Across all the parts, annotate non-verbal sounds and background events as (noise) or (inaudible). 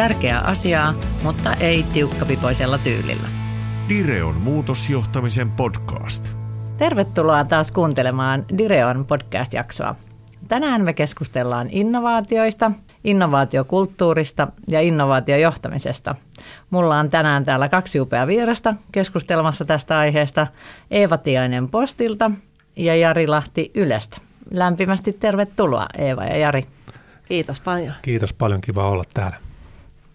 Tärkeää asiaa, mutta ei tiukkapipoisella tyylillä. Direon muutosjohtamisen podcast. Tervetuloa taas kuuntelemaan Direon podcast-jaksoa. Tänään me keskustellaan innovaatioista, innovaatiokulttuurista ja innovaatiojohtamisesta. Mulla on tänään täällä kaksi upeaa vierasta keskustelemassa tästä aiheesta. Eeva Tiainen Postilta ja Jari Lahti Ylestä. Lämpimästi tervetuloa Eeva ja Jari. Kiitos paljon. Kiitos paljon, kiva olla täällä.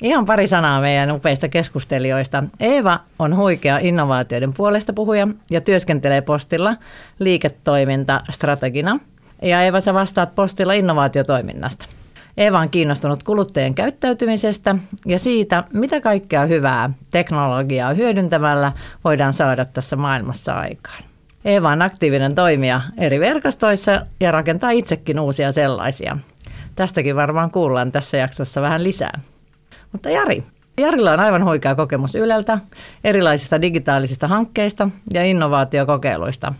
Ihan pari sanaa meidän upeista keskustelijoista. Eeva on huikea innovaatioiden puolesta puhuja ja työskentelee postilla liiketoimintastrategina. Ja Eeva, sä vastaat postilla innovaatiotoiminnasta. Eeva on kiinnostunut kuluttajien käyttäytymisestä ja siitä, mitä kaikkea hyvää teknologiaa hyödyntämällä voidaan saada tässä maailmassa aikaan. Eeva on aktiivinen toimija eri verkostoissa ja rakentaa itsekin uusia sellaisia. Tästäkin varmaan kuullaan tässä jaksossa vähän lisää. Mutta Jari, Jarilla on aivan huikea kokemus Yleltä, erilaisista digitaalisista hankkeista ja innovaatiokokeiluista.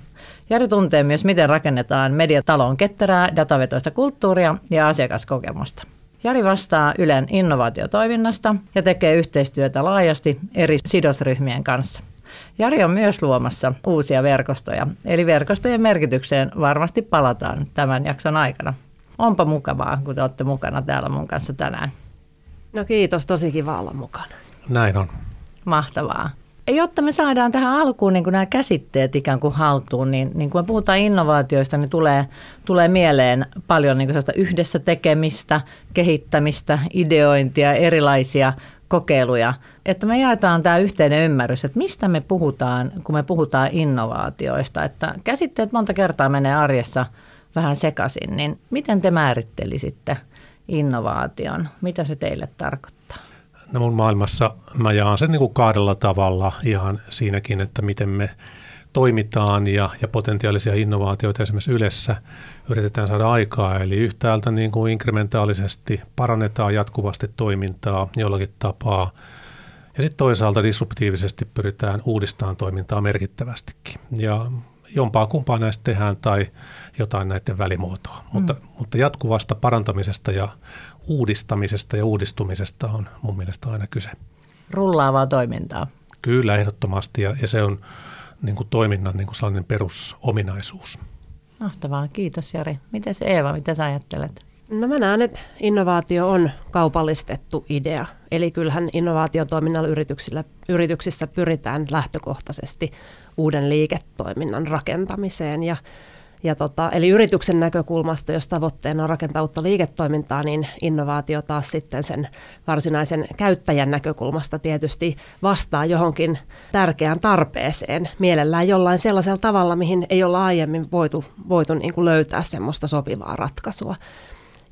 Jari tuntee myös, miten rakennetaan mediatalon ketterää, datavetoista kulttuuria ja asiakaskokemusta. Jari vastaa Ylen innovaatiotoiminnasta ja tekee yhteistyötä laajasti eri sidosryhmien kanssa. Jari on myös luomassa uusia verkostoja, eli verkostojen merkitykseen varmasti palataan tämän jakson aikana. Onpa mukavaa, kun te olette mukana täällä mun kanssa tänään. No kiitos, tosi kiva olla mukana. Näin on. Mahtavaa. Jotta me saadaan tähän alkuun niin kuin nämä käsitteet ikään kuin haltuun, niin, niin kun me puhutaan innovaatioista, niin tulee, tulee mieleen paljon niin kuin yhdessä tekemistä, kehittämistä, ideointia, erilaisia kokeiluja. Että me jaetaan tämä yhteinen ymmärrys, että mistä me puhutaan, kun me puhutaan innovaatioista. Että käsitteet monta kertaa menee arjessa vähän sekaisin, niin miten te määrittelisitte – innovaation? Mitä se teille tarkoittaa? No mun maailmassa mä jaan sen niin kuin kahdella tavalla ihan siinäkin, että miten me toimitaan ja, ja potentiaalisia innovaatioita esimerkiksi Ylessä yritetään saada aikaa. Eli yhtäältä niin kuin inkrementaalisesti parannetaan jatkuvasti toimintaa jollakin tapaa. Ja sitten toisaalta disruptiivisesti pyritään uudistamaan toimintaa merkittävästikin. Ja jompaa kumpaa näistä tehdään tai jotain näiden välimuotoa. Mm. Mutta, mutta jatkuvasta parantamisesta ja uudistamisesta ja uudistumisesta on mun mielestä aina kyse. Rullaavaa toimintaa. Kyllä, ehdottomasti ja, ja se on niin kuin toiminnan niin kuin sellainen perusominaisuus. Mahtavaa, kiitos Jari. Mites Eeva, mitä sä ajattelet? No mä näen, että innovaatio on kaupallistettu idea. Eli kyllähän innovaatiotoiminnalla yrityksillä, yrityksissä pyritään lähtökohtaisesti uuden liiketoiminnan rakentamiseen. Ja, ja tota, eli yrityksen näkökulmasta, jos tavoitteena on rakentaa uutta liiketoimintaa, niin innovaatio taas sitten sen varsinaisen käyttäjän näkökulmasta tietysti vastaa johonkin tärkeään tarpeeseen, mielellään jollain sellaisella tavalla, mihin ei olla aiemmin voitu, voitu niin kuin löytää semmoista sopivaa ratkaisua.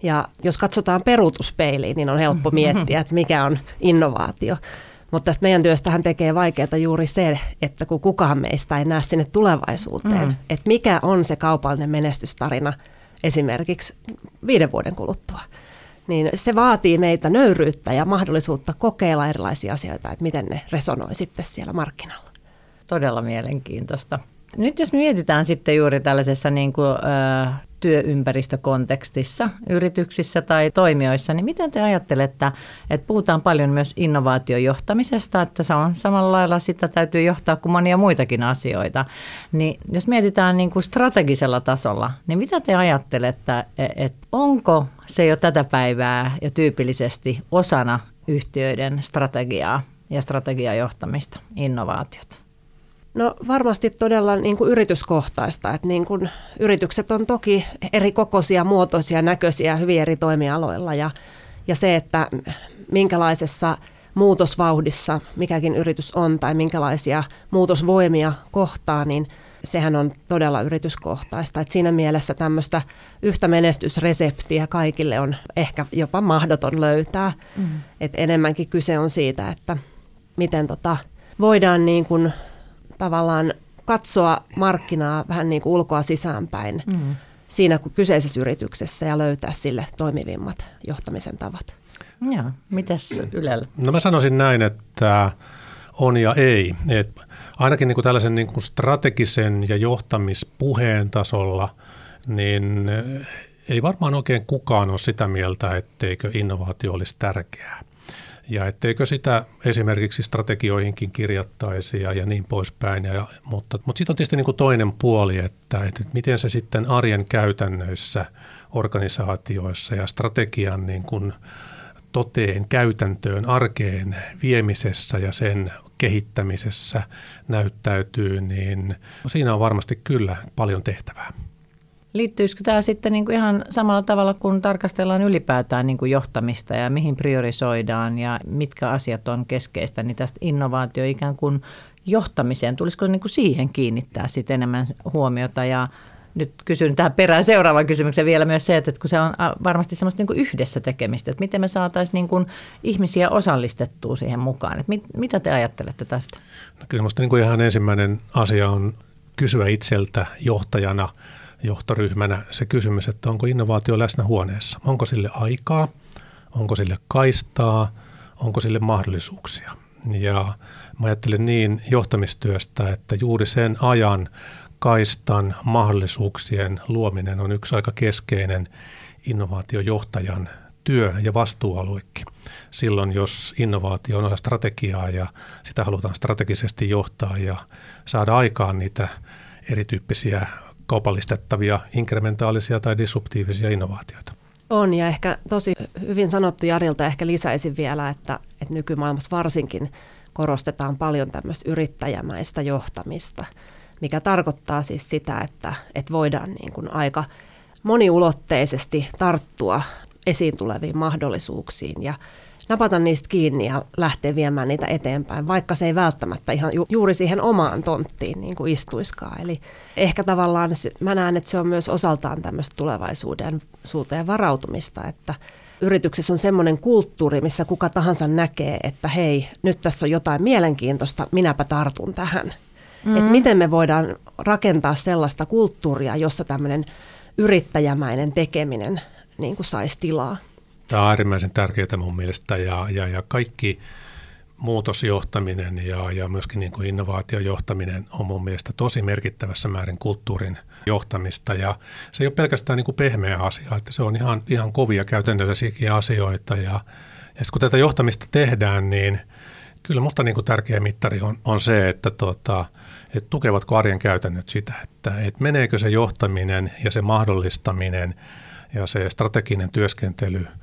Ja jos katsotaan peruutuspeiliin, niin on helppo miettiä, että mikä on innovaatio. Mutta tästä meidän työstähän tekee vaikeaa juuri se, että kun kukaan meistä ei näe sinne tulevaisuuteen, mm. että mikä on se kaupallinen menestystarina esimerkiksi viiden vuoden kuluttua. Niin se vaatii meitä nöyryyttä ja mahdollisuutta kokeilla erilaisia asioita, että miten ne resonoi sitten siellä markkinalla. Todella mielenkiintoista. Nyt jos mietitään sitten juuri tällaisessa niin kuin, äh, työympäristökontekstissa, yrityksissä tai toimijoissa, niin miten te ajattelette, että puhutaan paljon myös innovaatiojohtamisesta, että se on samalla lailla sitä täytyy johtaa kuin monia muitakin asioita. Niin jos mietitään niin kuin strategisella tasolla, niin mitä te ajattelette, että onko se jo tätä päivää ja tyypillisesti osana yhtiöiden strategiaa ja strategiajohtamista, innovaatiot? No varmasti todella niin kuin yrityskohtaista, että niin kuin yritykset on toki eri kokoisia, muotoisia, näköisiä hyvin eri toimialoilla ja, ja se, että minkälaisessa muutosvauhdissa mikäkin yritys on tai minkälaisia muutosvoimia kohtaa, niin sehän on todella yrityskohtaista. Et siinä mielessä tämmöistä yhtä menestysreseptiä kaikille on ehkä jopa mahdoton löytää. Mm. Et enemmänkin kyse on siitä, että miten tota, voidaan niin kuin tavallaan katsoa markkinaa vähän niin kuin ulkoa sisäänpäin mm. siinä kuin kyseisessä yrityksessä ja löytää sille toimivimmat johtamisen tavat. Joo, mitäs Ylellä? No mä sanoisin näin, että on ja ei. Et ainakin niin kuin tällaisen niin kuin strategisen ja johtamispuheen tasolla, niin ei varmaan oikein kukaan ole sitä mieltä, etteikö innovaatio olisi tärkeää. Ja etteikö sitä esimerkiksi strategioihinkin kirjattaisi ja, ja niin poispäin. Ja, mutta mutta sitten on tietysti niin kuin toinen puoli, että, että miten se sitten arjen käytännöissä, organisaatioissa ja strategian niin kuin toteen, käytäntöön, arkeen viemisessä ja sen kehittämisessä näyttäytyy, niin siinä on varmasti kyllä paljon tehtävää. Liittyisikö tämä sitten niin kuin ihan samalla tavalla, kun tarkastellaan ylipäätään niin kuin johtamista ja mihin priorisoidaan ja mitkä asiat on keskeistä, niin tästä innovaatio ikään kuin johtamiseen, tulisiko niin kuin siihen kiinnittää sitten enemmän huomiota ja nyt kysyn tähän perään seuraavan kysymyksen vielä myös se, että kun se on varmasti semmoista niin kuin yhdessä tekemistä, että miten me saataisiin niin kuin ihmisiä osallistettua siihen mukaan. Että mit, mitä te ajattelette tästä? No kyllä minusta niin kuin ihan ensimmäinen asia on kysyä itseltä johtajana, johtoryhmänä se kysymys, että onko innovaatio läsnä huoneessa. Onko sille aikaa, onko sille kaistaa, onko sille mahdollisuuksia. Ja mä ajattelen niin johtamistyöstä, että juuri sen ajan kaistan mahdollisuuksien luominen on yksi aika keskeinen innovaatiojohtajan työ- ja vastuualuekin. Silloin, jos innovaatio on osa strategiaa ja sitä halutaan strategisesti johtaa ja saada aikaan niitä erityyppisiä kaupallistettavia, inkrementaalisia tai disruptiivisia innovaatioita. On ja ehkä tosi hyvin sanottu Jarilta ehkä lisäisin vielä, että, että nykymaailmassa varsinkin korostetaan paljon tämmöistä yrittäjämäistä johtamista – mikä tarkoittaa siis sitä, että, että voidaan niin kuin aika moniulotteisesti tarttua esiin tuleviin mahdollisuuksiin ja napata niistä kiinni ja lähteä viemään niitä eteenpäin, vaikka se ei välttämättä ihan ju- juuri siihen omaan tonttiin niin kuin istuiskaan. Eli ehkä tavallaan mä näen, että se on myös osaltaan tämmöistä tulevaisuuden suuteen varautumista, että yrityksessä on semmoinen kulttuuri, missä kuka tahansa näkee, että hei, nyt tässä on jotain mielenkiintoista, minäpä tartun tähän. Mm. Että miten me voidaan rakentaa sellaista kulttuuria, jossa tämmöinen yrittäjämäinen tekeminen niin kuin saisi tilaa. Tämä on äärimmäisen tärkeää mun mielestä ja, ja, ja kaikki muutosjohtaminen ja, ja myöskin niin kuin innovaatiojohtaminen on mun mielestä tosi merkittävässä määrin kulttuurin johtamista. Ja se ei ole pelkästään niin kuin pehmeä asia, että se on ihan, ihan kovia käytännöllisiäkin asioita. Ja, ja kun tätä johtamista tehdään, niin kyllä musta niin kuin tärkeä mittari on, on se, että tota, että tukevatko arjen käytännöt sitä, että, että meneekö se johtaminen ja se mahdollistaminen ja se strateginen työskentely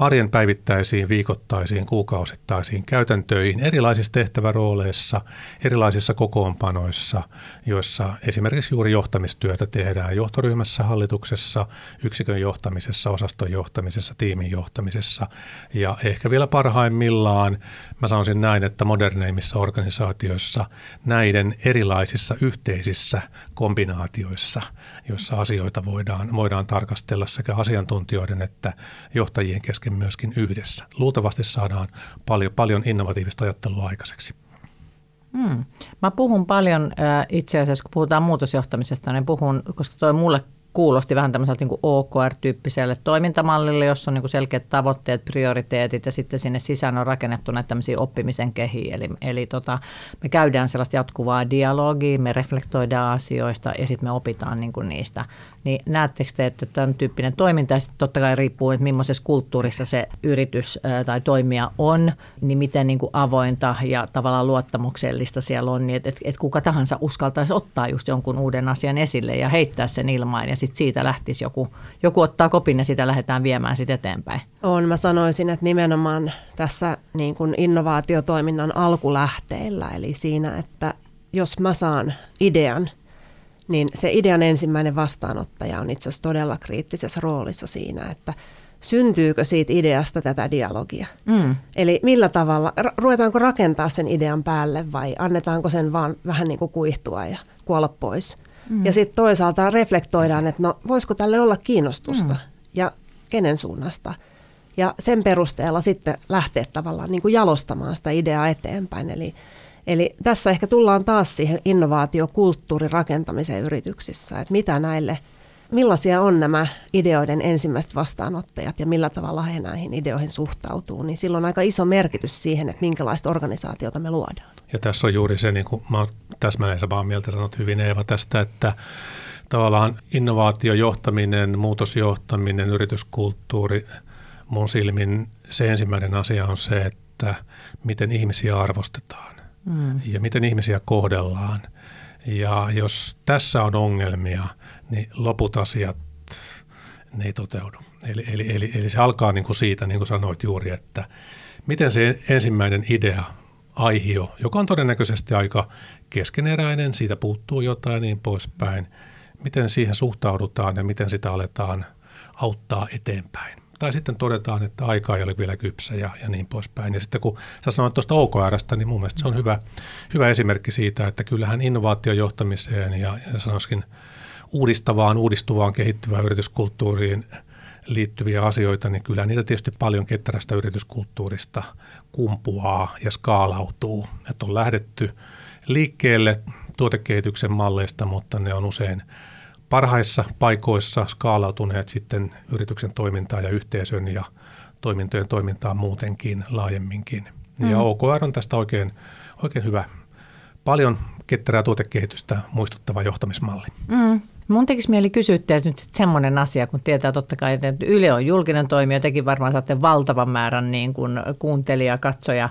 arjen päivittäisiin, viikoittaisiin, kuukausittaisiin käytäntöihin erilaisissa tehtävärooleissa, erilaisissa kokoonpanoissa, joissa esimerkiksi juuri johtamistyötä tehdään johtoryhmässä, hallituksessa, yksikön johtamisessa, osaston johtamisessa, tiimin johtamisessa. Ja ehkä vielä parhaimmillaan, mä sanoisin näin, että moderneimmissa organisaatioissa näiden erilaisissa yhteisissä kombinaatioissa, joissa asioita voidaan, voidaan tarkastella sekä asiantuntijoiden että johtajien kesken myöskin yhdessä. Luultavasti saadaan paljon, paljon innovatiivista ajattelua aikaiseksi. Hmm. Mä puhun paljon äh, itse asiassa, kun puhutaan muutosjohtamisesta, niin puhun, koska toi mulle kuulosti vähän tämmöiseltä niin OKR-tyyppiselle toimintamallille, jossa on niin kuin selkeät tavoitteet, prioriteetit ja sitten sinne sisään on rakennettu näitä tämmöisiä oppimisen kehiä. Eli, eli tota, me käydään sellaista jatkuvaa dialogia, me reflektoidaan asioista ja sitten me opitaan niin kuin niistä niin näettekö te, että tämän tyyppinen toiminta, ja totta kai riippuu, että millaisessa kulttuurissa se yritys tai toimija on, niin miten niin kuin avointa ja tavallaan luottamuksellista siellä on, niin että, että, että kuka tahansa uskaltaisi ottaa just jonkun uuden asian esille ja heittää sen ilmaan, ja sitten siitä lähtisi joku, joku ottaa kopin ja sitä lähdetään viemään sitten eteenpäin. On, mä sanoisin, että nimenomaan tässä niin kuin innovaatiotoiminnan alkulähteillä, eli siinä, että jos mä saan idean, niin se idean ensimmäinen vastaanottaja on itse asiassa todella kriittisessä roolissa siinä, että syntyykö siitä ideasta tätä dialogia. Mm. Eli millä tavalla, ruvetaanko rakentaa sen idean päälle vai annetaanko sen vaan vähän niin kuin kuihtua ja kuolla pois. Mm. Ja sitten toisaalta reflektoidaan, että no voisiko tälle olla kiinnostusta mm. ja kenen suunnasta. Ja sen perusteella sitten lähteä tavallaan niin kuin jalostamaan sitä ideaa eteenpäin. Eli, eli tässä ehkä tullaan taas siihen innovaatiokulttuurin rakentamiseen yrityksissä, että mitä näille – millaisia on nämä ideoiden ensimmäiset vastaanottajat ja millä tavalla he näihin ideoihin suhtautuu, niin silloin on aika iso merkitys siihen, että minkälaista organisaatiota me luodaan. Ja tässä on juuri se, niin kuin mä täsmälleen samaa mieltä sanot hyvin Eeva tästä, että tavallaan innovaatiojohtaminen, muutosjohtaminen, yrityskulttuuri, mun silmin se ensimmäinen asia on se, että miten ihmisiä arvostetaan mm. ja miten ihmisiä kohdellaan. Ja jos tässä on ongelmia – niin loput asiat ne ei toteudu. Eli, eli, eli, eli se alkaa niin kuin siitä, niin kuin sanoit juuri, että miten se ensimmäinen idea, aihio, joka on todennäköisesti aika keskeneräinen, siitä puuttuu jotain niin poispäin, miten siihen suhtaudutaan ja miten sitä aletaan auttaa eteenpäin. Tai sitten todetaan, että aika ei ole vielä kypsä ja, ja niin poispäin. Ja sitten kun sä sanoit tuosta OKRstä, niin mun mielestä se on hyvä, hyvä esimerkki siitä, että kyllähän innovaatiojohtamiseen ja, ja sanoisikin – uudistavaan, uudistuvaan, kehittyvään yrityskulttuuriin liittyviä asioita, niin kyllä niitä tietysti paljon ketterästä yrityskulttuurista kumpuaa ja skaalautuu. Että on lähdetty liikkeelle tuotekehityksen malleista, mutta ne on usein parhaissa paikoissa skaalautuneet sitten yrityksen toimintaan ja yhteisön ja toimintojen toimintaan muutenkin laajemminkin. Mm. Ja OKR on tästä oikein, oikein hyvä, paljon ketterää tuotekehitystä muistuttava johtamismalli. Mm. Mun tekisi mieli kysyä teiltä nyt semmoinen asia, kun tietää totta kai, että Yle on julkinen toimija, tekin varmaan saatte valtavan määrän niin kuin kuuntelija, katsoja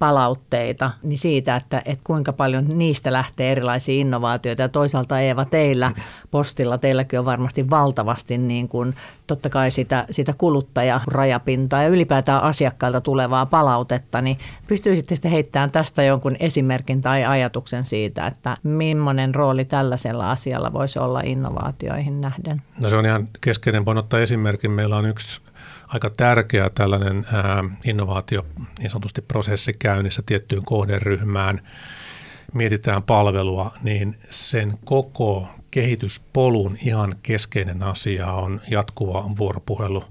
palautteita niin siitä, että, että kuinka paljon niistä lähtee erilaisia innovaatioita. Ja toisaalta Eeva, teillä postilla, teilläkin on varmasti valtavasti niin kuin, totta kai sitä, sitä kuluttajarajapintaa ja ylipäätään asiakkailta tulevaa palautetta, niin pystyisitte sitten heittämään tästä jonkun esimerkin tai ajatuksen siitä, että millainen rooli tällaisella asialla voisi olla innovaatioihin nähden? No se on ihan keskeinen. Voin ottaa esimerkin. Meillä on yksi aika tärkeä tällainen ää, innovaatio, niin sanotusti prosessi käynnissä tiettyyn kohderyhmään, mietitään palvelua, niin sen koko kehityspolun ihan keskeinen asia on jatkuva vuoropuhelu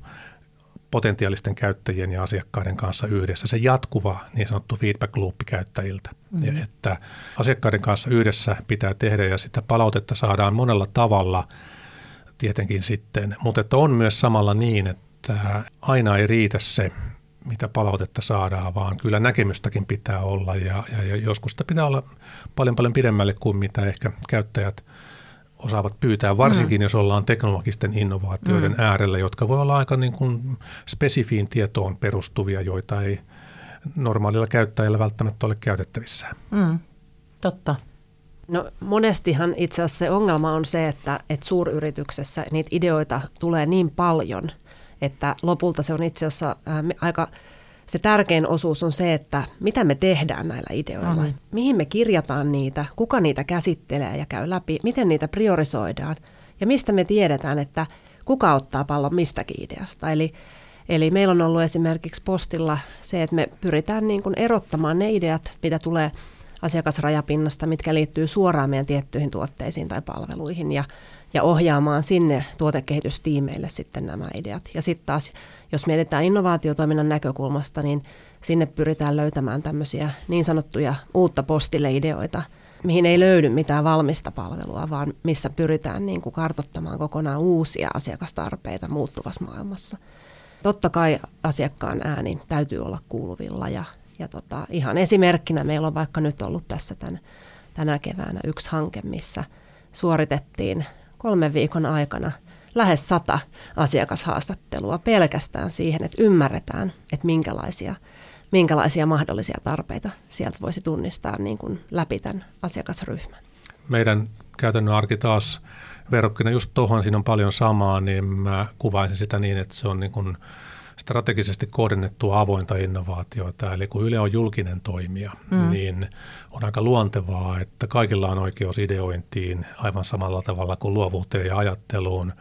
potentiaalisten käyttäjien ja asiakkaiden kanssa yhdessä. Se jatkuva niin sanottu feedback loop käyttäjiltä. Mm-hmm. Että asiakkaiden kanssa yhdessä pitää tehdä ja sitä palautetta saadaan monella tavalla tietenkin sitten, mutta että on myös samalla niin, että että aina ei riitä se, mitä palautetta saadaan, vaan kyllä näkemystäkin pitää olla ja, ja, ja joskus sitä pitää olla paljon paljon pidemmälle kuin mitä ehkä käyttäjät osaavat pyytää, varsinkin mm. jos ollaan teknologisten innovaatioiden mm. äärellä, jotka voi olla aika niin kuin spesifiin tietoon perustuvia, joita ei normaalilla käyttäjällä välttämättä ole käytettävissä. Mm. Totta. No monestihan itse asiassa se ongelma on se, että, että suuryrityksessä niitä ideoita tulee niin paljon – että lopulta se on itse asiassa ää, aika se tärkein osuus on se, että mitä me tehdään näillä ideoilla, mm. mihin me kirjataan niitä, kuka niitä käsittelee ja käy läpi, miten niitä priorisoidaan ja mistä me tiedetään, että kuka ottaa pallon mistäkin ideasta. Eli, eli meillä on ollut esimerkiksi postilla se, että me pyritään niin kuin erottamaan ne ideat, mitä tulee asiakasrajapinnasta, mitkä liittyy suoraan meidän tiettyihin tuotteisiin tai palveluihin ja ja ohjaamaan sinne tuotekehitystiimeille sitten nämä ideat. Ja sitten taas, jos mietitään innovaatiotoiminnan näkökulmasta, niin sinne pyritään löytämään tämmöisiä niin sanottuja uutta postille ideoita, mihin ei löydy mitään valmista palvelua, vaan missä pyritään niin kuin kartottamaan kokonaan uusia asiakastarpeita muuttuvassa maailmassa. Totta kai asiakkaan ääni täytyy olla kuuluvilla ja, ja tota, ihan esimerkkinä meillä on vaikka nyt ollut tässä tämän, tänä keväänä yksi hanke, missä suoritettiin kolmen viikon aikana lähes sata asiakashaastattelua pelkästään siihen, että ymmärretään, että minkälaisia, minkälaisia mahdollisia tarpeita sieltä voisi tunnistaa niin kuin läpi tämän asiakasryhmän. Meidän käytännön arki taas verrokkina just tuohon, siinä on paljon samaa, niin mä kuvaisin sitä niin, että se on niin kuin strategisesti kohdennettua avointa innovaatiota. Eli kun Yle on julkinen toimija, mm. niin on aika luontevaa, että kaikilla on oikeus ideointiin aivan samalla tavalla kuin luovuuteen ja ajatteluun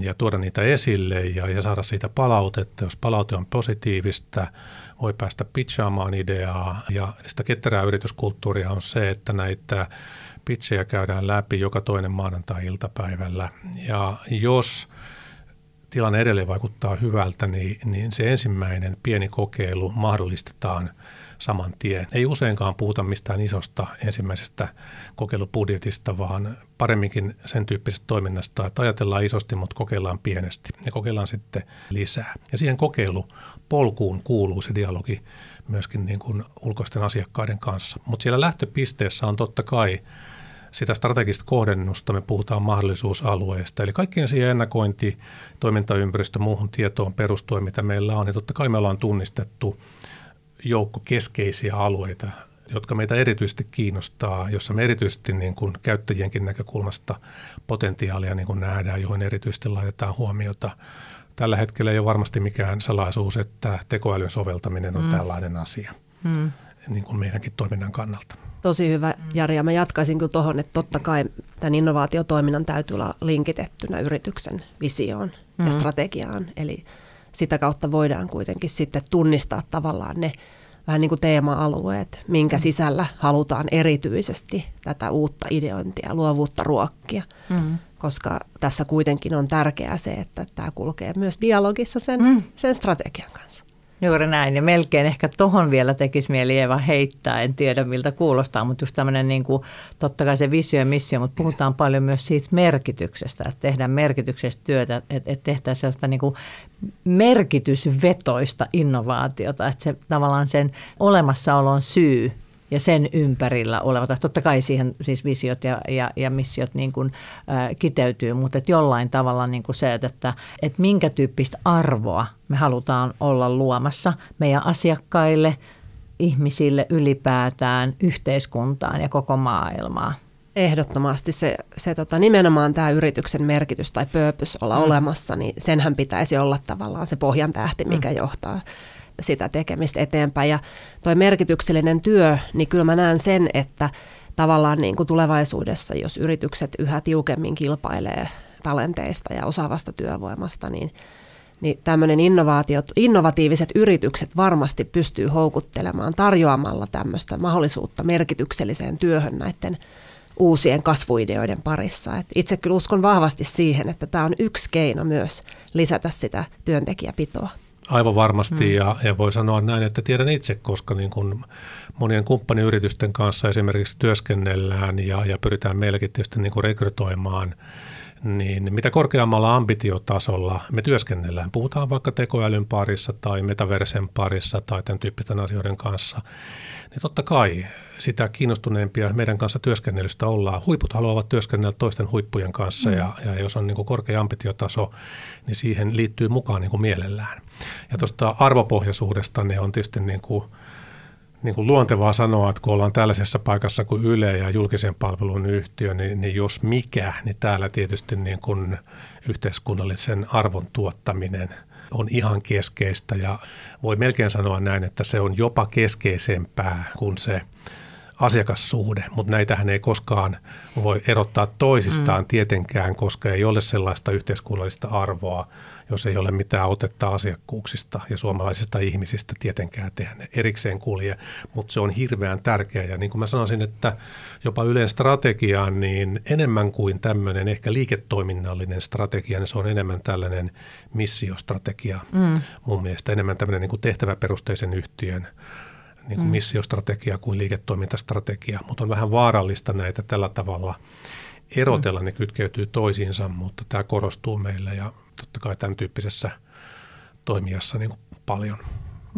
ja tuoda niitä esille ja, ja saada siitä palautetta. Jos palaute on positiivista, voi päästä pitchaamaan ideaa ja sitä ketterää yrityskulttuuria on se, että näitä pitchejä käydään läpi joka toinen maanantai-iltapäivällä. Ja jos tilanne edelleen vaikuttaa hyvältä, niin, niin se ensimmäinen pieni kokeilu mahdollistetaan saman tien. Ei useinkaan puhuta mistään isosta ensimmäisestä kokeilubudjetista, vaan paremminkin sen tyyppisestä toiminnasta, että ajatellaan isosti, mutta kokeillaan pienesti ja kokeillaan sitten lisää. Ja siihen kokeilupolkuun kuuluu se dialogi myöskin niin kuin ulkoisten asiakkaiden kanssa. Mutta siellä lähtöpisteessä on totta kai sitä strategista kohdennusta, me puhutaan mahdollisuusalueesta. Eli kaikkien siihen ennakointi, toimintaympäristö, muuhun tietoon perustuen, mitä meillä on, niin totta kai me ollaan tunnistettu joukko keskeisiä alueita, jotka meitä erityisesti kiinnostaa, jossa me erityisesti niin kuin käyttäjienkin näkökulmasta potentiaalia niin kuin nähdään, joihin erityisesti laitetaan huomiota. Tällä hetkellä ei ole varmasti mikään salaisuus, että tekoälyn soveltaminen on mm. tällainen asia mm. niin kuin meidänkin toiminnan kannalta. Tosi hyvä, Jari. Ja mä jatkaisin kyllä tuohon, että totta kai tämän innovaatiotoiminnan täytyy olla linkitettynä yrityksen visioon mm. ja strategiaan. Eli sitä kautta voidaan kuitenkin sitten tunnistaa tavallaan ne vähän niin kuin teema-alueet, minkä mm. sisällä halutaan erityisesti tätä uutta ideointia, luovuutta ruokkia. Mm. Koska tässä kuitenkin on tärkeää se, että tämä kulkee myös dialogissa sen, mm. sen strategian kanssa. Juuri näin, ja melkein ehkä tohon vielä tekisi mieli Eeva heittää, en tiedä miltä kuulostaa, mutta just tämmöinen niin kuin, totta kai se visio ja missio, mutta puhutaan paljon myös siitä merkityksestä, että tehdään merkityksestä työtä, että, että tehtäisiin sellaista niin kuin merkitysvetoista innovaatiota, että se tavallaan sen olemassaolon syy ja sen ympärillä olevat. Totta kai siihen siis visiot ja, ja, ja missiot niin kuin, ä, kiteytyy, mutta että jollain tavalla niin kuin se, että, että, että minkä tyyppistä arvoa me halutaan olla luomassa meidän asiakkaille, ihmisille ylipäätään, yhteiskuntaan ja koko maailmaa. Ehdottomasti se, se tota, nimenomaan tämä yrityksen merkitys tai purpose olla mm. olemassa, niin senhän pitäisi olla tavallaan se pohjan tähti, mikä mm. johtaa sitä tekemistä eteenpäin. Ja toi merkityksellinen työ, niin kyllä mä näen sen, että tavallaan niin kuin tulevaisuudessa, jos yritykset yhä tiukemmin kilpailee talenteista ja osaavasta työvoimasta, niin, niin tämmöinen innovatiiviset yritykset varmasti pystyy houkuttelemaan tarjoamalla tämmöistä mahdollisuutta merkitykselliseen työhön näiden uusien kasvuideoiden parissa. Et itse kyllä uskon vahvasti siihen, että tämä on yksi keino myös lisätä sitä työntekijäpitoa. Aivan varmasti mm. ja, ja voi sanoa näin, että tiedän itse, koska niin kun monien kumppaniyritysten kanssa esimerkiksi työskennellään ja, ja pyritään meilläkin tietysti niin kuin rekrytoimaan, niin mitä korkeammalla ambitiotasolla me työskennellään, puhutaan vaikka tekoälyn parissa tai metaversen parissa tai tämän tyyppisten asioiden kanssa, niin totta kai sitä kiinnostuneempia meidän kanssa työskennelystä ollaan. Huiput haluavat työskennellä toisten huippujen kanssa mm. ja, ja jos on niin kuin korkea ambitiotaso, niin siihen liittyy mukaan niin kuin mielellään. Ja tuosta arvopohjaisuudesta ne on tietysti niin kuin, niin kuin luontevaa sanoa, että kun ollaan tällaisessa paikassa kuin Yle ja julkisen palvelun yhtiö, niin, niin jos mikä, niin täällä tietysti niin kuin yhteiskunnallisen arvon tuottaminen – on ihan keskeistä ja voi melkein sanoa näin, että se on jopa keskeisempää kuin se asiakassuhde, mutta näitähän ei koskaan voi erottaa toisistaan mm. tietenkään, koska ei ole sellaista yhteiskunnallista arvoa, jos ei ole mitään otetta asiakkuuksista ja suomalaisista ihmisistä tietenkään tehdä ne erikseen kulje, mutta se on hirveän tärkeä ja niin kuin mä sanoisin, että jopa Ylen strategia, niin enemmän kuin tämmöinen ehkä liiketoiminnallinen strategia, niin se on enemmän tällainen missiostrategia mm. mun mielestä, enemmän tämmöinen niin kuin tehtäväperusteisen yhtiön niin kuin mm. missiostrategia kuin liiketoimintastrategia, mutta on vähän vaarallista näitä tällä tavalla erotella, mm. ne kytkeytyy toisiinsa, mutta tämä korostuu meillä ja totta kai tämän tyyppisessä toimijassa niin kuin paljon.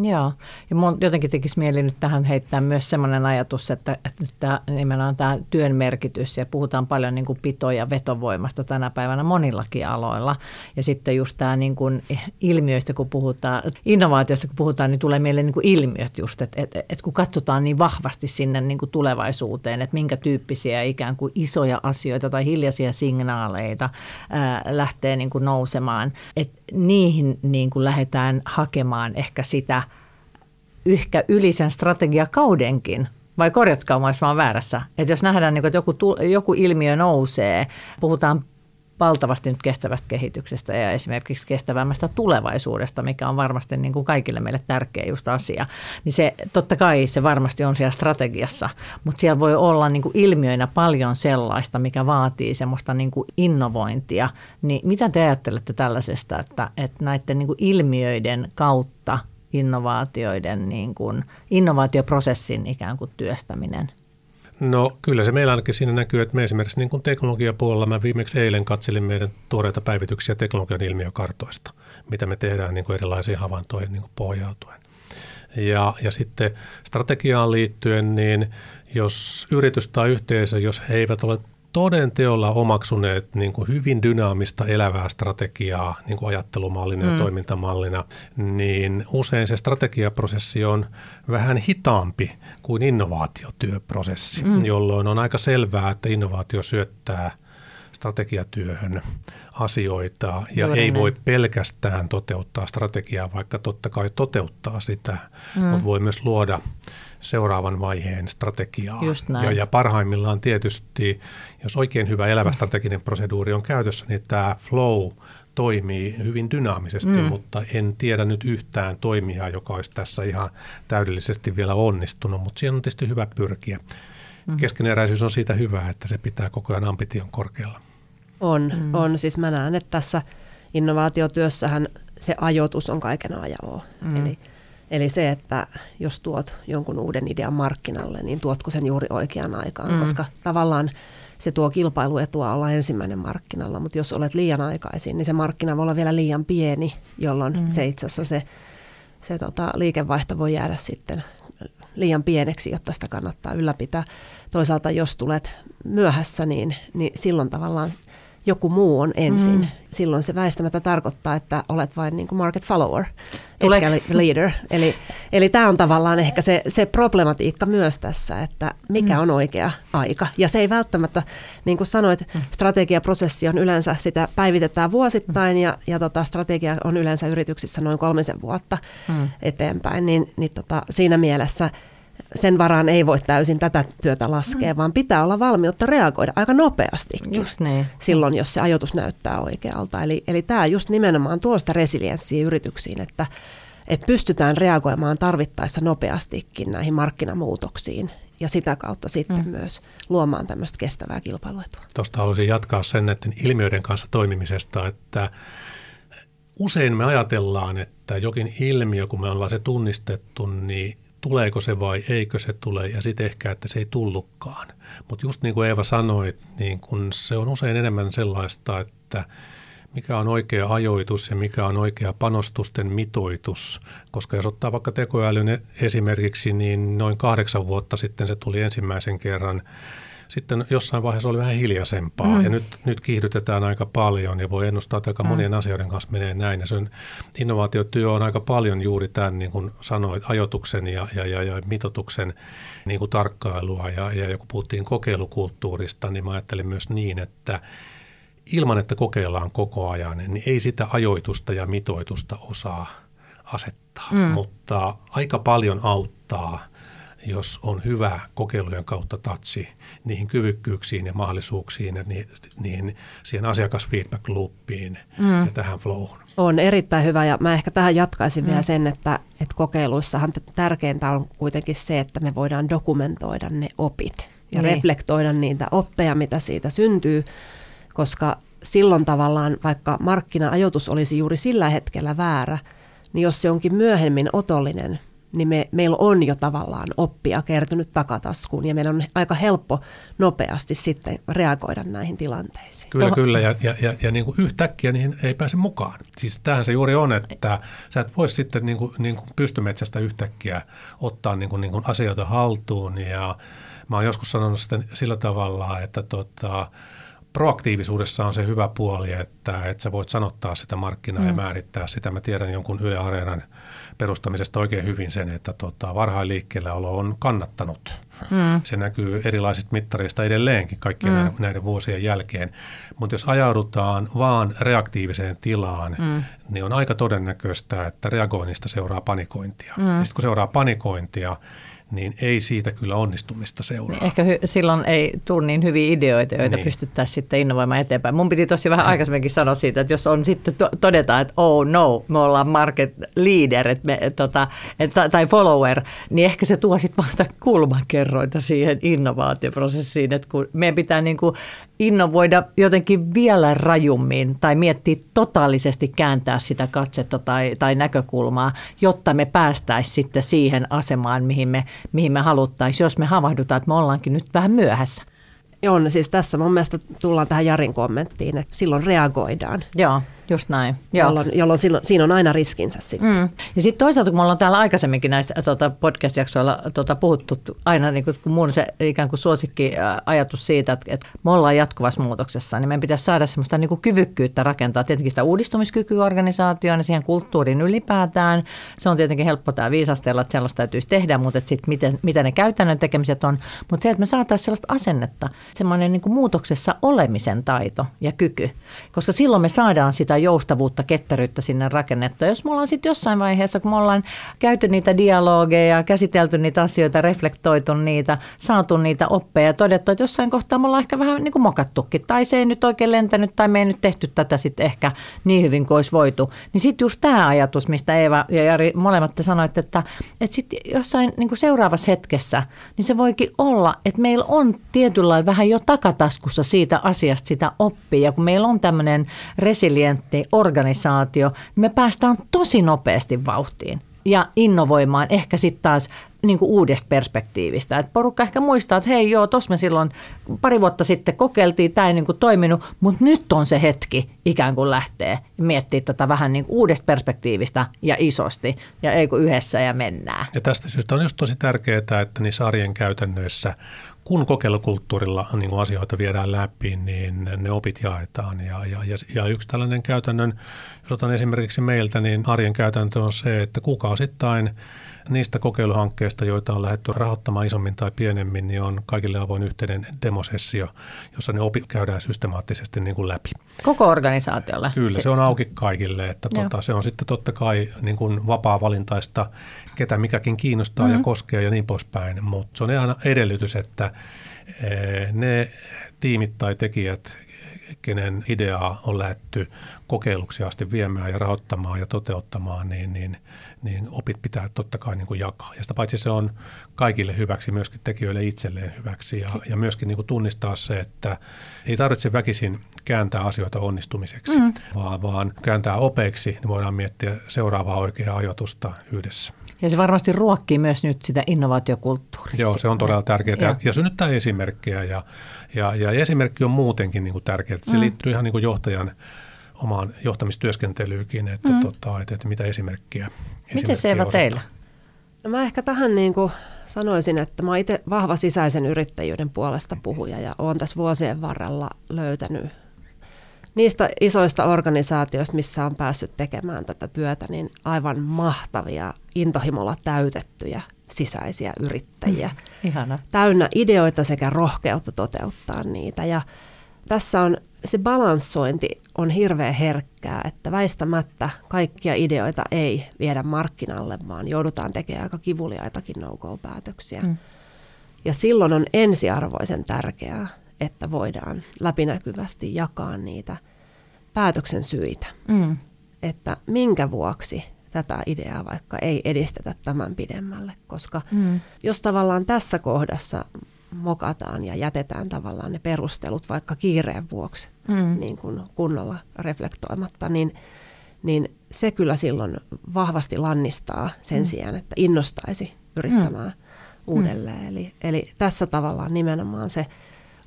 Joo, ja mun jotenkin tekisi mieli nyt tähän heittää myös sellainen ajatus, että, että nyt tämä, nimenomaan tämä työn merkitys, ja puhutaan paljon niin kuin pito- ja vetovoimasta tänä päivänä monillakin aloilla. Ja sitten just tämä niin kuin ilmiöistä, kun puhutaan, innovaatioista kun puhutaan, niin tulee mieleen niin kuin ilmiöt just, että, että, että kun katsotaan niin vahvasti sinne niin kuin tulevaisuuteen, että minkä tyyppisiä ikään kuin isoja asioita tai hiljaisia signaaleita ää, lähtee niin kuin nousemaan, että niihin niin kuin lähdetään hakemaan ehkä sitä yhkä yli sen strategiakaudenkin, vai korjatkaa mä väärässä, että jos nähdään, niin että joku, joku ilmiö nousee, puhutaan valtavasti nyt kestävästä kehityksestä ja esimerkiksi kestävämmästä tulevaisuudesta, mikä on varmasti niin kuin kaikille meille tärkeä just asia. Niin se totta kai se varmasti on siellä strategiassa, mutta siellä voi olla niin kuin ilmiöinä paljon sellaista, mikä vaatii semmoista niin kuin innovointia. Niin mitä te ajattelette tällaisesta, että, että näiden niin kuin ilmiöiden kautta innovaatioiden, niin kuin, innovaatioprosessin ikään kuin työstäminen – No kyllä se meillä ainakin siinä näkyy, että me esimerkiksi niin kuin teknologiapuolella, mä viimeksi eilen katselin meidän tuoreita päivityksiä teknologian ilmiökartoista, mitä me tehdään niin kuin erilaisiin havaintoihin niin kuin pohjautuen. Ja, ja sitten strategiaan liittyen, niin jos yritys tai yhteisö, jos he eivät ole toden teolla omaksuneet niin kuin hyvin dynaamista elävää strategiaa niin kuin ajattelumallina mm. ja toimintamallina, niin usein se strategiaprosessi on vähän hitaampi kuin innovaatiotyöprosessi, mm. jolloin on aika selvää, että innovaatio syöttää strategiatyöhön asioita ja Juuri ei ne. voi pelkästään toteuttaa strategiaa, vaikka totta kai toteuttaa sitä, mm. mutta voi myös luoda seuraavan vaiheen strategiaa. Ja, ja parhaimmillaan tietysti, jos oikein hyvä elävä strateginen proseduuri on käytössä, niin tämä flow toimii hyvin dynaamisesti, mm. mutta en tiedä nyt yhtään toimijaa, joka olisi tässä ihan täydellisesti vielä onnistunut, mutta siihen on tietysti hyvä pyrkiä. Mm. Keskeneräisyys on siitä hyvä, että se pitää koko ajan ambition korkealla. On, mm. on. Siis mä näen, että tässä innovaatiotyössähän se ajoitus on kaiken ajan. Mm. Eli Eli se, että jos tuot jonkun uuden idean markkinalle, niin tuotko sen juuri oikeaan aikaan, mm. koska tavallaan se tuo kilpailuetua olla ensimmäinen markkinalla, mutta jos olet liian aikaisin, niin se markkina voi olla vielä liian pieni, jolloin mm. se itse asiassa se, se tota, liikevaihto voi jäädä sitten liian pieneksi, jotta sitä kannattaa ylläpitää. Toisaalta jos tulet myöhässä, niin, niin silloin tavallaan joku muu on ensin. Mm. Silloin se väistämättä tarkoittaa, että olet vain niin kuin market follower, etkä leader. Eli, eli tämä on tavallaan ehkä se, se problematiikka myös tässä, että mikä mm. on oikea aika. Ja se ei välttämättä, niin kuin sanoit, mm. strategiaprosessi on yleensä, sitä päivitetään vuosittain ja, ja tota, strategia on yleensä yrityksissä noin kolmisen vuotta mm. eteenpäin. Niin, niin tota, siinä mielessä – sen varaan ei voi täysin tätä työtä laskea, mm. vaan pitää olla valmiutta reagoida aika nopeasti. Just niin. Silloin, jos se ajoitus näyttää oikealta. Eli, eli tämä just nimenomaan tuosta resilienssiä yrityksiin, että, että pystytään reagoimaan tarvittaessa nopeastikin näihin markkinamuutoksiin ja sitä kautta sitten mm. myös luomaan tämmöistä kestävää kilpailuetua. Tuosta haluaisin jatkaa sen näiden ilmiöiden kanssa toimimisesta, että usein me ajatellaan, että jokin ilmiö, kun me ollaan se tunnistettu, niin tuleeko se vai eikö se tule, ja sitten ehkä, että se ei tullutkaan. Mutta just niin kuin Eeva sanoi, niin kun se on usein enemmän sellaista, että mikä on oikea ajoitus ja mikä on oikea panostusten mitoitus. Koska jos ottaa vaikka tekoälyn esimerkiksi, niin noin kahdeksan vuotta sitten se tuli ensimmäisen kerran sitten jossain vaiheessa oli vähän hiljaisempaa mm. ja nyt, nyt kiihdytetään aika paljon ja voi ennustaa, että aika mm. monien asioiden kanssa menee näin. Ja sen innovaatiotyö on aika paljon juuri tämän, niin kuin sanoit, ajoituksen ja, ja, ja, ja mitotuksen niin kuin tarkkailua. Ja, ja kun puhuttiin kokeilukulttuurista, niin mä ajattelin myös niin, että ilman, että kokeillaan koko ajan, niin ei sitä ajoitusta ja mitoitusta osaa asettaa, mm. mutta aika paljon auttaa – jos on hyvä kokeilujen kautta tatsi niihin kyvykkyyksiin ja mahdollisuuksiin ja niihin, siihen asiakasfeedback loopiin mm. ja tähän flowhun. On erittäin hyvä ja mä ehkä tähän jatkaisin mm. vielä sen, että, että kokeiluissahan tärkeintä on kuitenkin se, että me voidaan dokumentoida ne opit ja niin. reflektoida niitä oppeja, mitä siitä syntyy, koska silloin tavallaan vaikka markkina-ajoitus olisi juuri sillä hetkellä väärä, niin jos se onkin myöhemmin otollinen – niin me, meillä on jo tavallaan oppia kertynyt takataskuun ja meidän on aika helppo nopeasti sitten reagoida näihin tilanteisiin. Kyllä, kyllä ja, ja, ja, ja niin kuin yhtäkkiä niihin ei pääse mukaan. Siis tähän se juuri on, että sä et voi sitten niin kuin, niin kuin pystymetsästä yhtäkkiä ottaa niin kuin, niin kuin asioita haltuun ja mä oon joskus sanonut sitten sillä tavalla, että tota, proaktiivisuudessa on se hyvä puoli, että, että sä voit sanottaa sitä markkinaa mm. ja määrittää sitä. Mä tiedän jonkun Yle Areenan perustamisesta oikein hyvin sen, että tota, varhain liikkeellä olo on kannattanut. Mm. Se näkyy erilaisista mittareista edelleenkin kaikkien mm. näiden, näiden vuosien jälkeen. Mutta jos ajaudutaan vaan reaktiiviseen tilaan, mm. niin on aika todennäköistä, että reagoinnista seuraa panikointia. Mm. Sitten kun seuraa panikointia, niin ei siitä kyllä onnistumista seuraa. Niin ehkä hy- silloin ei tule niin hyviä ideoita, joita niin. pystyttäisiin sitten innovoimaan eteenpäin. Mun piti tosi vähän aikaisemminkin sanoa siitä, että jos on sitten to- todetaan, että oh no, me ollaan market leader et me, et, tota, et, tai follower, niin ehkä se tuo sitten vasta kulmakerroita siihen innovaatioprosessiin, että kun meidän pitää niin kuin innovoida jotenkin vielä rajummin tai miettiä totaalisesti kääntää sitä katsetta tai, tai näkökulmaa, jotta me päästäisiin sitten siihen asemaan, mihin me, mihin me haluttaisiin, jos me havahdutaan, että me ollaankin nyt vähän myöhässä. On, siis tässä mun mielestä tullaan tähän Jarin kommenttiin, että silloin reagoidaan. Joo. Just näin. Joo. Jolloin, jolloin silloin, siinä on aina riskinsä sitten. Mm. Ja sitten toisaalta, kun me ollaan täällä aikaisemminkin näistä tuota, podcast-jaksoilla tuota, puhuttu, aina niin kuin, kun mun se ikään kuin suosikki ajatus siitä, että, että me ollaan jatkuvassa muutoksessa, niin meidän pitäisi saada semmoista niin kuin kyvykkyyttä rakentaa tietenkin sitä uudistumiskykyä organisaatioon ja siihen kulttuuriin ylipäätään. Se on tietenkin helppo tämä viisastella, että sellaista täytyisi tehdä, mutta sitten miten, mitä ne käytännön tekemiset on. Mutta se, että me saataisiin sellaista asennetta, semmoinen niin kuin muutoksessa olemisen taito ja kyky, koska silloin me saadaan sitä joustavuutta, ketteryyttä sinne rakennettua. Jos me ollaan sitten jossain vaiheessa, kun me ollaan käyty niitä dialogeja, käsitelty niitä asioita, reflektoitu niitä, saatu niitä oppeja ja todettu, että jossain kohtaa me ollaan ehkä vähän niin kuin mokattukin, tai se ei nyt oikein lentänyt, tai me ei nyt tehty tätä sitten ehkä niin hyvin kuin olisi voitu. Niin sitten just tämä ajatus, mistä Eeva ja Jari molemmat te sanoitte, että, että sitten jossain niin kuin seuraavassa hetkessä, niin se voikin olla, että meillä on tietynlainen vähän jo takataskussa siitä asiasta sitä oppia, kun meillä on tämmöinen resilientti niin organisaatio, niin me päästään tosi nopeasti vauhtiin ja innovoimaan ehkä sitten taas niin kuin uudesta perspektiivistä. Et porukka ehkä muistaa, että hei joo, tuossa me silloin pari vuotta sitten kokeiltiin, tämä ei niin kuin toiminut, mutta nyt on se hetki ikään kuin lähtee miettiä tätä vähän niin kuin uudesta perspektiivistä ja isosti ja ei kun yhdessä ja mennään. Ja tästä syystä on just tosi tärkeää, että niissä arjen käytännöissä kun kokeilukulttuurilla niin kuin asioita viedään läpi, niin ne opit jaetaan. Ja, ja, ja yksi tällainen käytännön, jos otan esimerkiksi meiltä, niin arjen käytäntö on se, että kuukausittain niistä kokeiluhankkeista, joita on lähdetty rahoittamaan isommin tai pienemmin, niin on kaikille avoin yhteinen demosessio, jossa ne opit käydään systemaattisesti niin kuin läpi. Koko organisaatiolle? Kyllä, se on auki kaikille. Että tuota, se on sitten totta kai niin kuin vapaa-valintaista, ketä mikäkin kiinnostaa mm-hmm. ja koskee ja niin poispäin, mutta se on aina edellytys, että eh, ne tiimit tai tekijät, kenen ideaa on lähetty kokeiluksi asti viemään ja rahoittamaan ja toteuttamaan, niin, niin, niin opit pitää totta kai niin kuin jakaa. Ja sitä paitsi se on kaikille hyväksi, myöskin tekijöille itselleen hyväksi ja, ja myöskin niin kuin tunnistaa se, että ei tarvitse väkisin kääntää asioita onnistumiseksi, mm. vaan, vaan kääntää opeiksi, niin voidaan miettiä seuraavaa oikeaa ajoitusta yhdessä. Ja se varmasti ruokkii myös nyt sitä innovaatiokulttuuria. Joo, se on todella tärkeää. Ja, ja synnyttää esimerkkejä ja, ja, ja esimerkki on muutenkin niin kuin tärkeää. Se mm. liittyy ihan niin kuin johtajan omaan johtamistyöskentelyykin, että, mm. tota, että, että mitä esimerkkiä. Miten se Eva teillä? No mä ehkä tähän niin kuin sanoisin, että mä itse vahva sisäisen yrittäjyyden puolesta puhuja ja olen tässä vuosien varrella löytänyt niistä isoista organisaatioista, missä on päässyt tekemään tätä työtä, niin aivan mahtavia, intohimolla täytettyjä sisäisiä yrittäjiä. Mm, ihana. Täynnä ideoita sekä rohkeutta toteuttaa niitä. Ja tässä on se balanssointi on hirveän herkkää, että väistämättä kaikkia ideoita ei viedä markkinalle, vaan joudutaan tekemään aika kivuliaitakin no-go-päätöksiä. Mm. Ja silloin on ensiarvoisen tärkeää, että voidaan läpinäkyvästi jakaa niitä päätöksen syitä. Mm. Että minkä vuoksi tätä ideaa vaikka ei edistetä tämän pidemmälle, koska mm. jos tavallaan tässä kohdassa mokataan ja jätetään tavallaan ne perustelut vaikka kiireen vuoksi mm. niin kuin kunnolla reflektoimatta, niin, niin se kyllä silloin vahvasti lannistaa sen mm. sijaan, että innostaisi yrittämään mm. uudelleen. Eli, eli tässä tavallaan nimenomaan se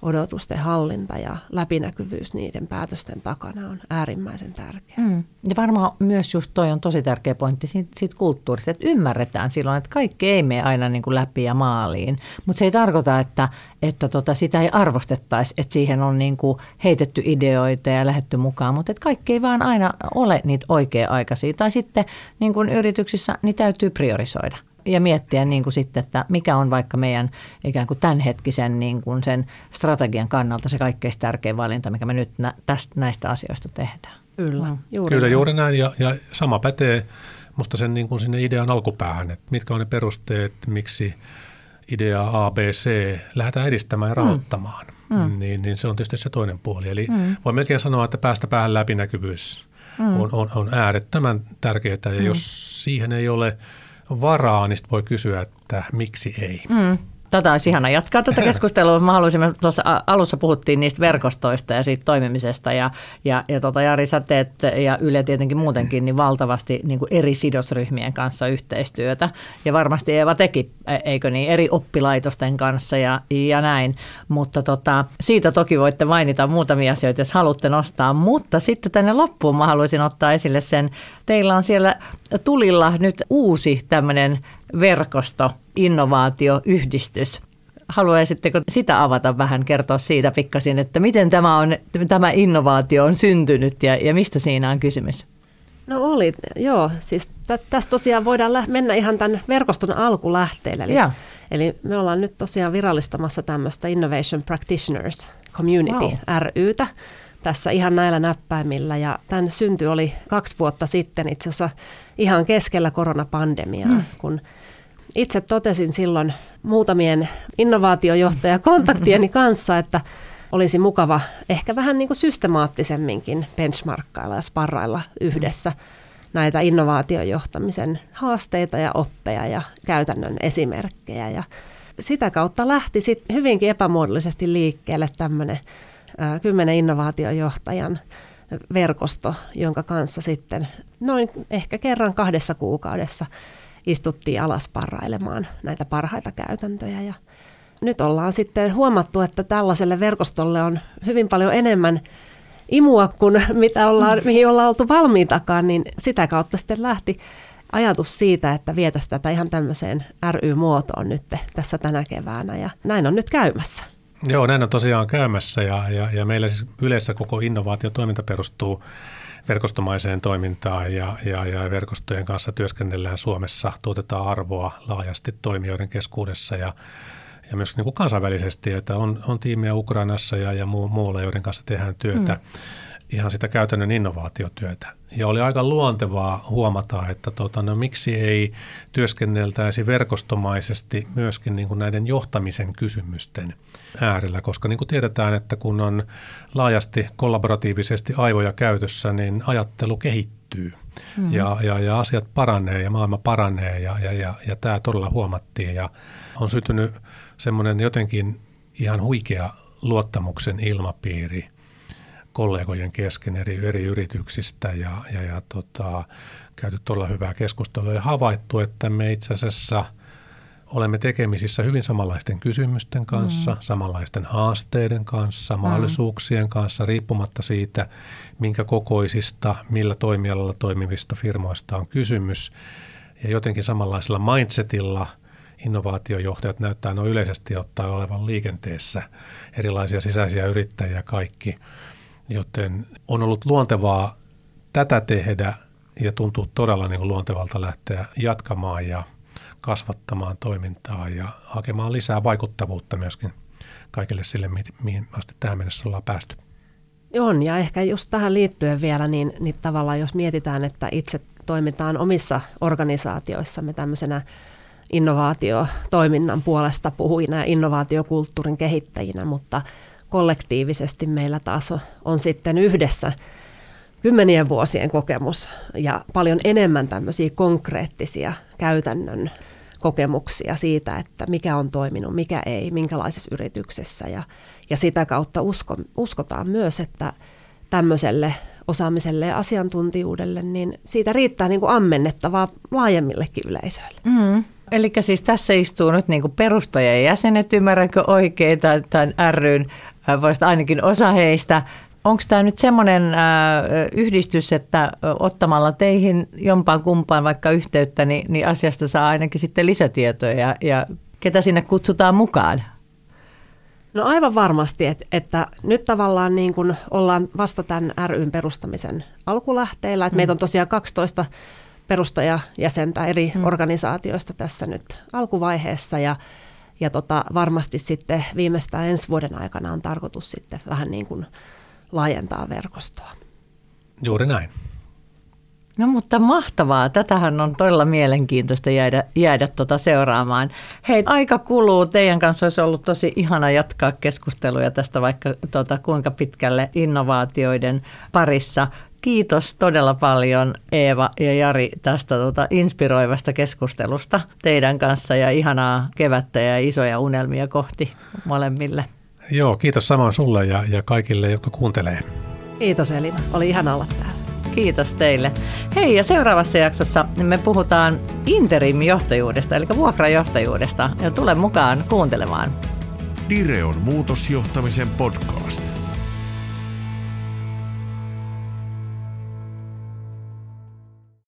odotusten hallinta ja läpinäkyvyys niiden päätösten takana on äärimmäisen tärkeää. Mm. Ja varmaan myös just toi on tosi tärkeä pointti siitä, siitä kulttuurista, että ymmärretään silloin, että kaikki ei mene aina niin kuin läpi ja maaliin. Mutta se ei tarkoita, että, että tota, sitä ei arvostettaisi, että siihen on niin kuin heitetty ideoita ja lähetty mukaan, mutta että kaikki ei vaan aina ole niitä oikea-aikaisia. Tai sitten niin kuin yrityksissä niin täytyy priorisoida ja miettiä niin kuin sitten, että mikä on vaikka meidän ikään kuin tämänhetkisen niin kuin sen strategian kannalta se kaikkein tärkein valinta, mikä me nyt nä, tästä, näistä asioista tehdään. Kyllä, mm. juuri Kyllä näin. juuri näin ja, ja sama pätee musta sen niin kuin sinne idean alkupäähän, että mitkä on ne perusteet, miksi ideaa ABC lähdetään edistämään ja rahoittamaan, mm. Niin, niin se on tietysti se toinen puoli. Eli mm. voi melkein sanoa, että päästä päähän läpinäkyvyys mm. on, on, on äärettömän tärkeää, ja mm. jos siihen ei ole varaa, niin voi kysyä, että miksi ei. Mm. Tätä olisi ihana jatkaa tätä (laughs) keskustelua. Mä haluaisin, tuossa alussa puhuttiin niistä verkostoista ja siitä toimimisesta ja, ja, ja tota Jari, sä teet ja Yle tietenkin muutenkin niin valtavasti niin kuin eri sidosryhmien kanssa yhteistyötä. Ja varmasti Eeva teki, e, eikö niin, eri oppilaitosten kanssa ja, ja näin, mutta tota, siitä toki voitte mainita muutamia asioita, jos haluatte nostaa, mutta sitten tänne loppuun mä haluaisin ottaa esille sen, teillä on siellä tulilla nyt uusi tämmöinen verkosto, innovaatio, yhdistys. Haluaisitteko sitä avata vähän, kertoa siitä pikkasin, että miten tämä, on, tämä innovaatio on syntynyt ja, ja mistä siinä on kysymys? No oli, joo. Siis tä, tässä tosiaan voidaan lä- mennä ihan tämän verkoston alkulähteelle. Eli, eli me ollaan nyt tosiaan virallistamassa tämmöistä Innovation Practitioners Community wow. rytä tässä ihan näillä näppäimillä. Ja tämän synty oli kaksi vuotta sitten itse asiassa ihan keskellä koronapandemiaa, mm. kun itse totesin silloin muutamien innovaatiojohtajakontaktieni (laughs) kanssa, että olisi mukava ehkä vähän niin kuin systemaattisemminkin benchmarkkailla ja sparrailla yhdessä näitä innovaatiojohtamisen haasteita ja oppeja ja käytännön esimerkkejä. Ja sitä kautta lähti sitten hyvinkin epämuodollisesti liikkeelle tämmöinen kymmenen innovaatiojohtajan verkosto, jonka kanssa sitten noin ehkä kerran kahdessa kuukaudessa istuttiin alas parailemaan näitä parhaita käytäntöjä. Ja nyt ollaan sitten huomattu, että tällaiselle verkostolle on hyvin paljon enemmän imua kuin mitä ollaan, (laughs) mihin ollaan oltu valmiitakaan, niin sitä kautta sitten lähti ajatus siitä, että vietäisiin tätä ihan tämmöiseen ry-muotoon nyt tässä tänä keväänä ja näin on nyt käymässä. Joo, näin on tosiaan käymässä ja, ja, ja meillä siis yleensä koko innovaatiotoiminta perustuu verkostomaiseen toimintaan ja, ja, ja verkostojen kanssa työskennellään Suomessa, tuotetaan arvoa laajasti toimijoiden keskuudessa ja, ja myös niin kuin kansainvälisesti, että on, on tiimiä Ukrainassa ja, ja muu, muualla, joiden kanssa tehdään työtä. Mm ihan sitä käytännön innovaatiotyötä. Ja oli aika luontevaa huomata, että tota, no, miksi ei työskenneltäisi verkostomaisesti myöskin niin kuin näiden johtamisen kysymysten äärellä, koska niin kuin tiedetään, että kun on laajasti kollaboratiivisesti aivoja käytössä, niin ajattelu kehittyy mm-hmm. ja, ja, ja asiat paranee ja maailma paranee ja, ja, ja, ja tämä todella huomattiin ja on syntynyt semmoinen jotenkin ihan huikea luottamuksen ilmapiiri – kollegojen kesken eri, eri yrityksistä ja, ja, ja tota, käyty todella hyvää keskustelua ja havaittu, että me itse asiassa olemme tekemisissä hyvin samanlaisten kysymysten kanssa, mm. samanlaisten haasteiden kanssa, mahdollisuuksien mm. kanssa, riippumatta siitä, minkä kokoisista, millä toimialalla toimivista firmoista on kysymys. Ja jotenkin samanlaisella mindsetilla innovaatiojohtajat näyttää noin yleisesti ottaa olevan liikenteessä, erilaisia sisäisiä yrittäjiä kaikki – Joten on ollut luontevaa tätä tehdä ja tuntuu todella niin kuin luontevalta lähteä jatkamaan ja kasvattamaan toimintaa ja hakemaan lisää vaikuttavuutta myöskin kaikille sille, mihin asti tähän mennessä ollaan päästy. On, ja ehkä just tähän liittyen vielä, niin, niin tavallaan jos mietitään, että itse toimitaan omissa organisaatioissamme tämmöisenä innovaatiotoiminnan puolesta puhuina ja innovaatiokulttuurin kehittäjinä, mutta kollektiivisesti meillä taas on sitten yhdessä kymmenien vuosien kokemus ja paljon enemmän tämmöisiä konkreettisia käytännön kokemuksia siitä, että mikä on toiminut, mikä ei, minkälaisessa yrityksessä. Ja, ja sitä kautta usko, uskotaan myös, että tämmöiselle osaamiselle ja asiantuntijuudelle, niin siitä riittää niin kuin ammennettavaa laajemmillekin yleisöille. Mm. Eli siis tässä istuu nyt niin kuin perustajien jäsenet, ymmärränkö oikein, tämän ryn voisi ainakin osa heistä. Onko tämä nyt semmoinen yhdistys, että ottamalla teihin jompaan kumpaan vaikka yhteyttä, niin, niin asiasta saa ainakin sitten lisätietoja ja, ja ketä sinne kutsutaan mukaan? No aivan varmasti, että, että nyt tavallaan niin kuin ollaan vasta tämän ryn perustamisen alkulähteillä. Että mm. Meitä on tosiaan 12 perustajajäsentä eri mm. organisaatioista tässä nyt alkuvaiheessa ja ja tota, varmasti sitten viimeistään ensi vuoden aikana on tarkoitus sitten vähän niin kuin laajentaa verkostoa. Juuri näin. No mutta mahtavaa. Tätähän on todella mielenkiintoista jäädä, jäädä tuota seuraamaan. Hei, aika kuluu. Teidän kanssa olisi ollut tosi ihana jatkaa keskusteluja tästä vaikka tuota, kuinka pitkälle innovaatioiden parissa. Kiitos todella paljon Eeva ja Jari tästä tuota, inspiroivasta keskustelusta teidän kanssa ja ihanaa kevättä ja isoja unelmia kohti molemmille. Joo, kiitos samoin sulle ja, ja kaikille, jotka kuuntelee. Kiitos Elina, oli ihana olla täällä. Kiitos teille. Hei ja seuraavassa jaksossa me puhutaan interim-johtajuudesta, eli vuokrajohtajuudesta. Ja tule mukaan kuuntelemaan. Direon muutosjohtamisen podcast.